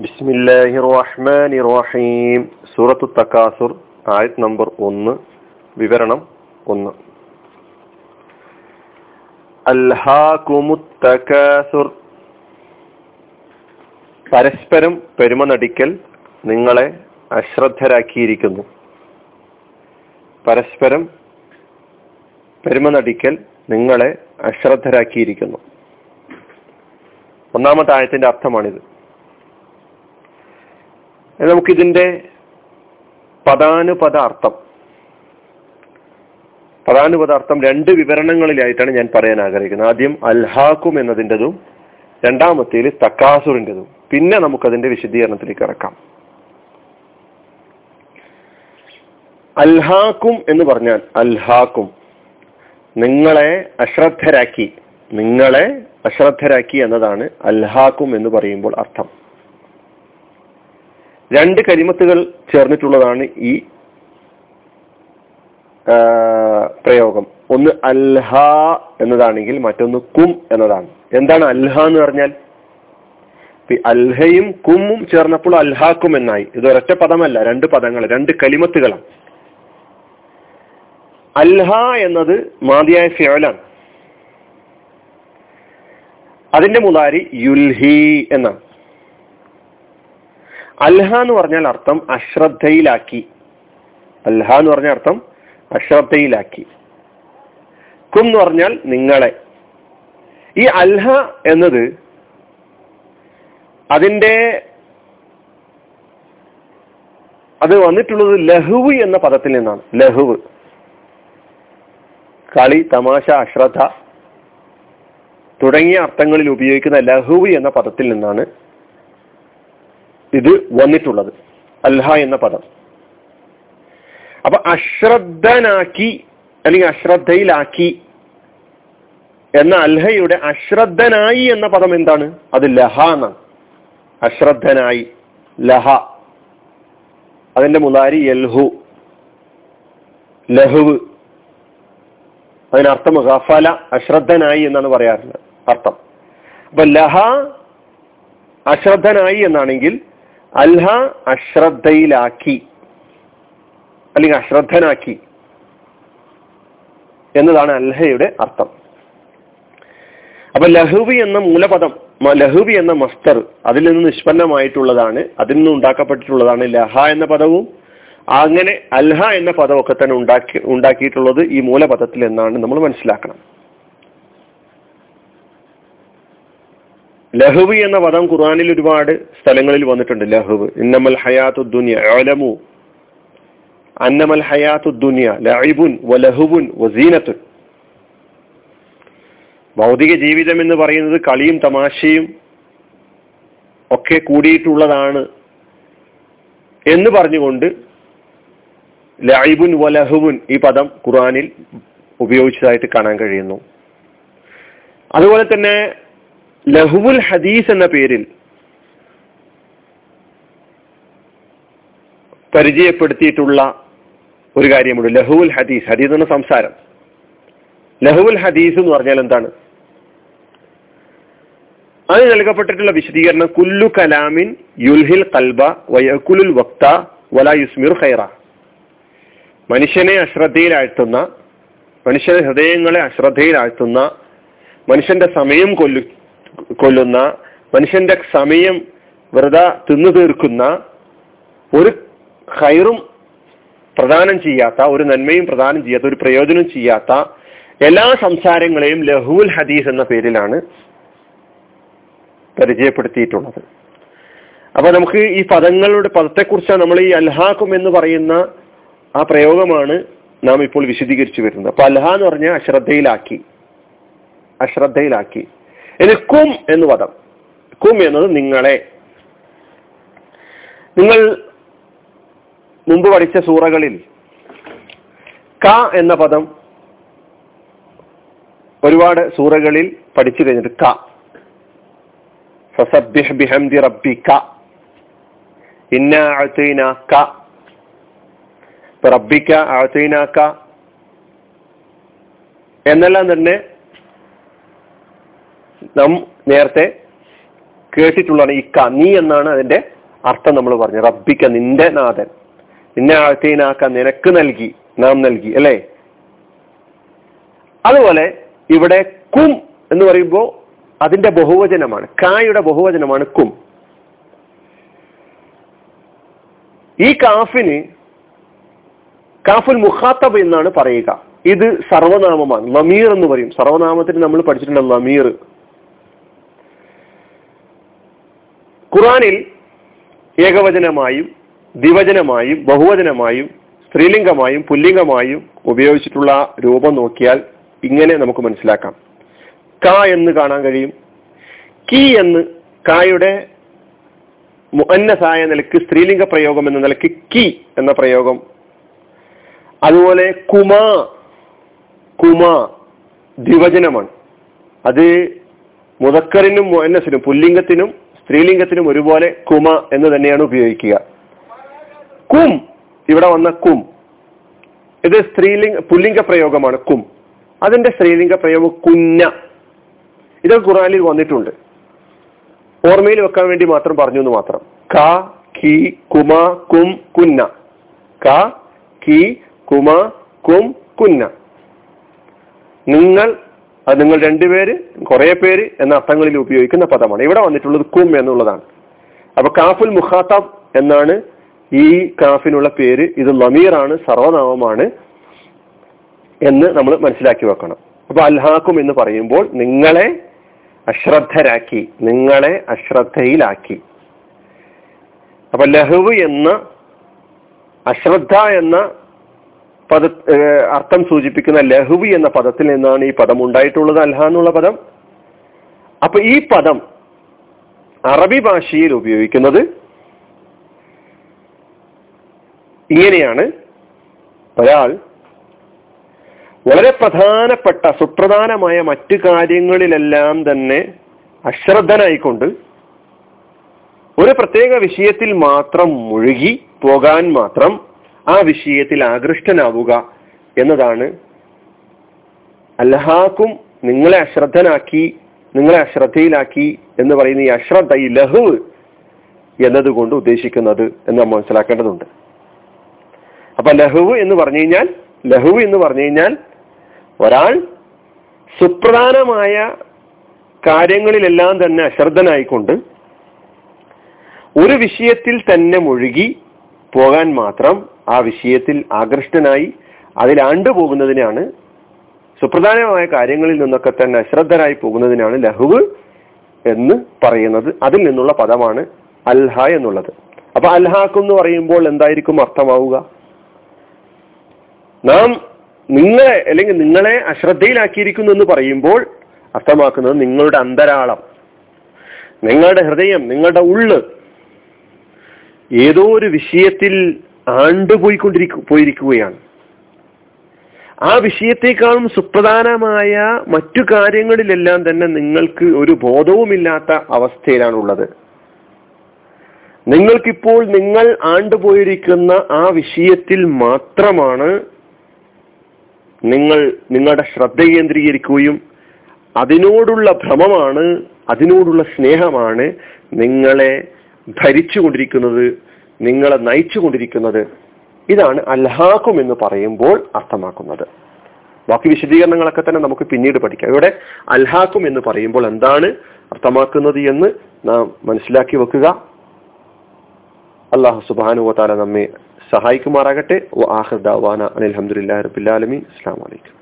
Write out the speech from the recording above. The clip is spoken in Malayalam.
ബിസ്മില്ലാഹി റഹ്മാനി റഹീം സൂറത്തു തക്കാസുർ ആയത് നമ്പർ ഒന്ന് വിവരണം ഒന്ന്. അൽഹാകുമുത്തകാസുർ പരസ്പരം പെരുമ നടിക്കൽ നിങ്ങളെ അശ്രദ്ധരാക്കിയിരിക്കുന്നു. പരസ്പരം പെരുമ നടിക്കൽ നിങ്ങളെ അശ്രദ്ധരാക്കിയിരിക്കുന്നു. ഒന്നാമത്തെ ആയത്തിന്റെ അർത്ഥമാണിത്. നമുക്കിതിന്റെ പദാനുപദ അർത്ഥം പദാനുപദ അർത്ഥം രണ്ട് വിവരണങ്ങളിലായിട്ടാണ് ഞാൻ പറയാൻ ആഗ്രഹിക്കുന്നത്. ആദ്യം അൽഹാക്കും എന്നതിന്റെതും രണ്ടാമത്തേൽ തക്കാസുറിന്റെതും. പിന്നെ നമുക്കതിന്റെ വിശദീകരണത്തിലേക്ക് ഇറക്കാം അൽഹാക്കും എന്ന് പറഞ്ഞാൽ അൽഹാക്കും നിങ്ങളെ അശ്രദ്ധരാക്കി നിങ്ങളെ അശ്രദ്ധരാക്കി എന്നതാണ് അൽഹാക്കും എന്ന് പറയുമ്പോൾ അർത്ഥം. രണ്ട് കരിമത്തുകൾ ചേർന്നിട്ടുള്ളതാണ് ഈ പ്രയോഗം. ഒന്ന് അൽഹ എന്നതാണെങ്കിൽ മറ്റൊന്ന് കും എന്നതാണ്. എന്താണ് അൽഹ എന്ന് പറഞ്ഞാൽ? അൽഹയും കുമ്മും ചേർന്നപ്പോൾ അൽഹാക്കും എന്നായി. ഇത് ഒരൊറ്റ പദമല്ല രണ്ട് പദങ്ങൾ രണ്ട് കലിമത്തുകളാണ് അൽഹ എന്നത് മാതിയായ ഫിയോലാണ് അതിന്റെ മുതാരി യുൽഹി എന്നാണ്. അൽഹ എന്ന് പറഞ്ഞാൽ അർത്ഥം അശ്രദ്ധയിലാക്കി. അൽഹ എന്ന് പറഞ്ഞ അർത്ഥം അശ്രദ്ധയിലാക്കി. കും എന്ന് പറഞ്ഞാൽ നിങ്ങളെ. ഈ അൽഹ എന്നത് അതിന്റെ അത് വന്നിട്ടുള്ളത് ലഹുവ് എന്ന പദത്തിൽ നിന്നാണ്. ലഹുവ്. കളി തമാശ അശ്രദ്ധ തുടങ്ങിയ അർത്ഥങ്ങളിൽ ഉപയോഗിക്കുന്ന ലഹുവ് എന്ന പദത്തിൽ നിന്നാണ് ഇത് വന്നിട്ടുള്ളത്. അൽഹ എന്ന പദം. അപ്പൊ അശ്രദ്ധനാക്കി അല്ലെങ്കിൽ അശ്രദ്ധയിലാക്കി എന്ന അൽഹയുടെ അശ്രദ്ധനായി എന്ന പദം എന്താണ്? അത് ലഹ എന്നാണ്. അശ്രദ്ധനായി. ലഹ. അതിന്റെ മുതാരി യൽഹു ലഹുവ്. അതിനർത്ഥം ഗഫല അശ്രദ്ധനായി എന്നാണ് പറയാറുള്ളത്. അർത്ഥം. അപ്പൊ ലഹ അശ്രദ്ധനായി എന്നാണെങ്കിൽ അൽഹ അശ്രദ്ധയിലാക്കി. അല്ലെങ്കിൽ അശ്രദ്ധനാക്കി. എന്നതാണ് അൽഹയുടെ അർത്ഥം. അപ്പൊ ലഹുവി എന്ന മൂലപദം ലഹുവി എന്ന മസ്തർ അതിൽ നിന്ന് നിഷ്പന്നമായിട്ടുള്ളതാണ് അതിൽ നിന്ന് ഉണ്ടാക്കപ്പെട്ടിട്ടുള്ളതാണ് ലഹ എന്ന പദവും അങ്ങനെ അൽഹ എന്ന പദമൊക്കെ തന്നെ ഉണ്ടാക്കി ഉണ്ടാക്കിയിട്ടുള്ളത് ഈ മൂലപദത്തിൽ എന്നാണ് നമ്മൾ മനസ്സിലാക്കണം. ലഹുവ് എന്ന പദം ഖുർആാനിൽ ഒരുപാട് സ്ഥലങ്ങളിൽ വന്നിട്ടുണ്ട് ലഹുവ്. ഇന്നമൽ ഹയാത്തു ദുനിയ അലമു. അന്നമൽ ഹയാത്തു ദുനിയ ലഹിബുൻ വലഹുബുൻ വസീനത്തുൻ ഭൗതിക ജീവിതം എന്ന് പറയുന്നത് കളിയും തമാശയും ഒക്കെ കൂടിയിട്ടുള്ളതാണ് എന്ന് പറഞ്ഞുകൊണ്ട് ലൈബുൻ വലഹുബുൻ ഈ പദം ഖുർആാനിൽ ഉപയോഗിച്ചതായിട്ട് കാണാൻ കഴിയുന്നു. അതുപോലെ തന്നെ ലഹുവുൽ ഹദീസ് എന്ന പേരിൽ പരിചയപ്പെടുത്തിയിട്ടുള്ള ഒരു കാര്യമുണ്ട്. ലഹുവുൽ ഹദീസ്. ഹദീസ് എന്ന സംസാരം. ലഹുവുൽ ഹദീസ് എന്ന് പറഞ്ഞാൽ എന്താണ്? അത് നൽകപ്പെട്ടിട്ടുള്ള വിശദീകരണം കുല്ലു കലാമിൻ യുൽഹിൽ കൽബ വയക്കുലുൽ വക്ത വല യുസ്മിർ ഖൈറ. മനുഷ്യനെ അശ്രദ്ധയിലാഴ്ത്തുന്ന മനുഷ്യന്റെ ഹൃദയങ്ങളെ അശ്രദ്ധയിലാഴ്ത്തുന്ന മനുഷ്യന്റെ സമയം കൊല്ലു കൊല്ലുന്ന മനുഷ്യന്റെ സമയം വ്രത തിന്നു തീർക്കുന്ന ഒരു ഹൈറും പ്രദാനം ചെയ്യാത്ത ഒരു നന്മയും പ്രദാനം ചെയ്യാത്ത ഒരു പ്രയോജനവും ചെയ്യാത്ത എല്ലാ സംസാരങ്ങളെയും ലഹുൽ ഹദീസ് എന്ന പേരിലാണ് പരിചയപ്പെടുത്തിയിട്ടുള്ളത്. അപ്പൊ നമുക്ക് ഈ പദങ്ങളുടെ പദത്തെക്കുറിച്ചാണ് നമ്മൾ ഈ അൽഹാക്കും എന്ന് പറയുന്ന ആ പ്രയോഗമാണ് നാം ഇപ്പോൾ വിശദീകരിച്ചു വരുന്നത്. അപ്പൊ അൽഹ എന്ന് പറഞ്ഞാൽ അശ്രദ്ധയിലാക്കി. അശ്രദ്ധയിലാക്കി. ഇനി കും എന്ന് പദം. കും എന്നത് നിങ്ങളെ. നിങ്ങൾ മുമ്പ് പഠിച്ച സൂറകളിൽ ക എന്ന പദം ഒരുപാട് സൂറകളിൽ പഠിച്ചു കഴിഞ്ഞിട്ട് ക. ബിഹംദി റബ്ബിക. ഇന്ന എന്നെല്ലാം തന്നെ നാം നേരത്തെ കേട്ടിട്ടുള്ളതാണ് ഇക്ക നീ എന്നാണ് അതിന്റെ അർത്ഥം നമ്മൾ പറഞ്ഞു റബ്ബിക്ക നിന്റെ നാഥൻ. നിന്നെ ആഴ്ത്തീനാക്ക നിനക്ക് നൽകി നാം നൽകി അല്ലേ? അതുപോലെ ഇവിടെ കും എന്ന് പറയുമ്പോൾ അതിന്റെ ബഹുവചനമാണ്. കായുടെ ബഹുവചനമാണ് കും. ഈ കാഫിന് കാഫുൽ മുഖാത്തബ് എന്നാണ് പറയുക. ഇത് സർവനാമമാണ്. ലമീർ എന്ന് പറയും. സർവനാമത്തിന് നമ്മൾ പഠിച്ചിട്ടുണ്ട് ലമീർ ഖുറാനിൽ ഏകവചനമായും ദ്വിവചനമായും ബഹുവചനമായും സ്ത്രീലിംഗമായും പുല്ലിംഗമായും ഉപയോഗിച്ചിട്ടുള്ള രൂപം നോക്കിയാൽ ഇങ്ങനെ നമുക്ക് മനസ്സിലാക്കാം. ക എന്ന് കാണാൻ കഴിയും. കി എന്ന് കായുടെ അന്നസായ നിലയ്ക്ക് സ്ത്രീലിംഗ പ്രയോഗം എന്ന നിലയ്ക്ക് കി എന്ന പ്രയോഗം. അതുപോലെ കുമ കുമ ദ്വിവചനമാണ്. അത് മുതക്കറിനും മുഅന്നസിനും പുല്ലിംഗത്തിനും സ്ത്രീലിംഗത്തിനും ഒരുപോലെ കുമ എന്ന് തന്നെയാണ് ഉപയോഗിക്കുക. കും. ഇവിടെ വന്ന കും. ഇത് സ്ത്രീലിംഗ പുല്ലിംഗ പ്രയോഗമാണ് കും. അതിന്റെ സ്ത്രീലിംഗ പ്രയോഗം കുഞ്ഞ. ഇത് ഖുറാനിൽ വന്നിട്ടുണ്ട്. ഓർമ്മയിൽ വെക്കാൻ വേണ്ടി മാത്രം പറഞ്ഞു എന്ന് മാത്രം. ക കി കുമ കും കുന്ന. ക കി കുമ കും കുന്ന. നിങ്ങൾ അത് നിങ്ങൾ രണ്ടുപേര് കുറെ പേര് എന്ന അർത്ഥങ്ങളിൽ ഉപയോഗിക്കുന്ന പദമാണ്. ഇവിടെ വന്നിട്ടുള്ളത് കും എന്നുള്ളതാണ്. അപ്പൊ കാഫുൽ മുഖാത്തബ് എന്നാണ് ഈ കാഫിനുള്ള പേര്. ഇത് നമീറാണ് സർവനാമമാണ് എന്ന് നമ്മൾ മനസ്സിലാക്കി വെക്കണം. അപ്പൊ അൽഹാക്കും എന്ന് പറയുമ്പോൾ നിങ്ങളെ അശ്രദ്ധരാക്കി നിങ്ങളെ അശ്രദ്ധയിലാക്കി. അപ്പൊ ലഹുവ് എന്ന അശ്രദ്ധ എന്ന പദ അർത്ഥം സൂചിപ്പിക്കുന്ന ലഹുവി എന്ന പദത്തിൽ നിന്നാണ് ഈ പദം ഉണ്ടായിട്ടുള്ളത് അൽഹ എന്നുള്ള പദം. അപ്പൊ ഈ പദം അറബി ഭാഷയിൽ ഉപയോഗിക്കുന്നത് ഇങ്ങനെയാണ്. ഒരാൾ വളരെ പ്രധാനപ്പെട്ട സുപ്രധാനമായ മറ്റു കാര്യങ്ങളിലെല്ലാം തന്നെ അശ്രദ്ധനായിക്കൊണ്ട് ഒരു പ്രത്യേക വിഷയത്തിൽ മാത്രം മുഴുകി പോകാൻ മാത്രം ആ വിഷയത്തിൽ ആകൃഷ്ടനാവുക എന്നതാണ്. അല്ലഹാക്കും നിങ്ങളെ അശ്രദ്ധനാക്കി നിങ്ങളെ അശ്രദ്ധയിലാക്കി എന്ന് പറയുന്ന ഈ അശ്രദ്ധ ഈ ലഹു എന്നതുകൊണ്ട് ഉദ്ദേശിക്കുന്നത് എന്ന് നമ്മൾ മനസ്സിലാക്കേണ്ടതുണ്ട്. അപ്പൊ ലഹുവ് എന്ന് പറഞ്ഞു കഴിഞ്ഞാൽ ലഹു എന്ന് പറഞ്ഞു കഴിഞ്ഞാൽ ഒരാൾ സുപ്രധാനമായ കാര്യങ്ങളിലെല്ലാം തന്നെ അശ്രദ്ധനായിക്കൊണ്ട് ഒരു വിഷയത്തിൽ തന്നെ മുഴുകി പോകാൻ മാത്രം ആ വിഷയത്തിൽ ആകൃഷ്ടനായി അതിൽ ആണ്ടുപോകുന്നതിനാണ് സുപ്രധാനമായ കാര്യങ്ങളിൽ നിന്നൊക്കെ തന്നെ അശ്രദ്ധരായി പോകുന്നതിനാണ് ലഹുവ് എന്ന് പറയുന്നത്. അതിൽ നിന്നുള്ള പദമാണ് അൽഹ എന്നുള്ളത്. അപ്പൊ അൽഹാക്ക് എന്ന് പറയുമ്പോൾ എന്തായിരിക്കും അർത്ഥമാവുക? നാം നിങ്ങളെ അല്ലെങ്കിൽ നിങ്ങളെ അശ്രദ്ധയിലാക്കിയിരിക്കുന്നു എന്ന് പറയുമ്പോൾ അർത്ഥമാക്കുന്നത് നിങ്ങളുടെ അന്തരാളം നിങ്ങളുടെ ഹൃദയം നിങ്ങളുടെ ഉള്ള് ഏതോ ഒരു വിഷയത്തിൽ ആണ്ടുപോയിക്കൊണ്ടിരിക്കു പോയിരിക്കുകയാണ്. ആ വിഷയത്തെക്കാളും സുപ്രധാനമായ മറ്റു കാര്യങ്ങളിലെല്ലാം തന്നെ നിങ്ങൾക്ക് ഒരു ബോധവുമില്ലാത്ത അവസ്ഥയിലാണുള്ളത്. നിങ്ങൾക്കിപ്പോൾ നിങ്ങൾ ആണ്ടുപോയിരിക്കുന്ന ആ വിഷയത്തിൽ മാത്രമാണ് നിങ്ങൾ നിങ്ങളുടെ ശ്രദ്ധ കേന്ദ്രീകരിക്കുകയും അതിനോടുള്ള ഭ്രമമാണ് അതിനോടുള്ള സ്നേഹമാണ് നിങ്ങളെ ഭരിച്ചുകൊണ്ടിരിക്കുന്നത് നിങ്ങളെ നയിച്ചുകൊണ്ടിരിക്കുന്നത് ഇതാണ് അൽഹാക്കും എന്ന് പറയുമ്പോൾ അർത്ഥമാക്കുന്നത്. ബാക്കി വിശദീകരണങ്ങളൊക്കെ തന്നെ നമുക്ക് പിന്നീട് പഠിക്കാം. ഇവിടെ അൽഹാക്കും എന്ന് പറയുമ്പോൾ എന്താണ് അർത്ഥമാക്കുന്നത് എന്ന് നാം മനസ്സിലാക്കി വെക്കുക. അള്ളാഹു സുബാനുവതാല നമ്മെ സഹായിക്കുമാറാകട്ടെ. അനിൽ അലഹമുല്ലാ റബിൻ അസ്സാം വലൈക്കും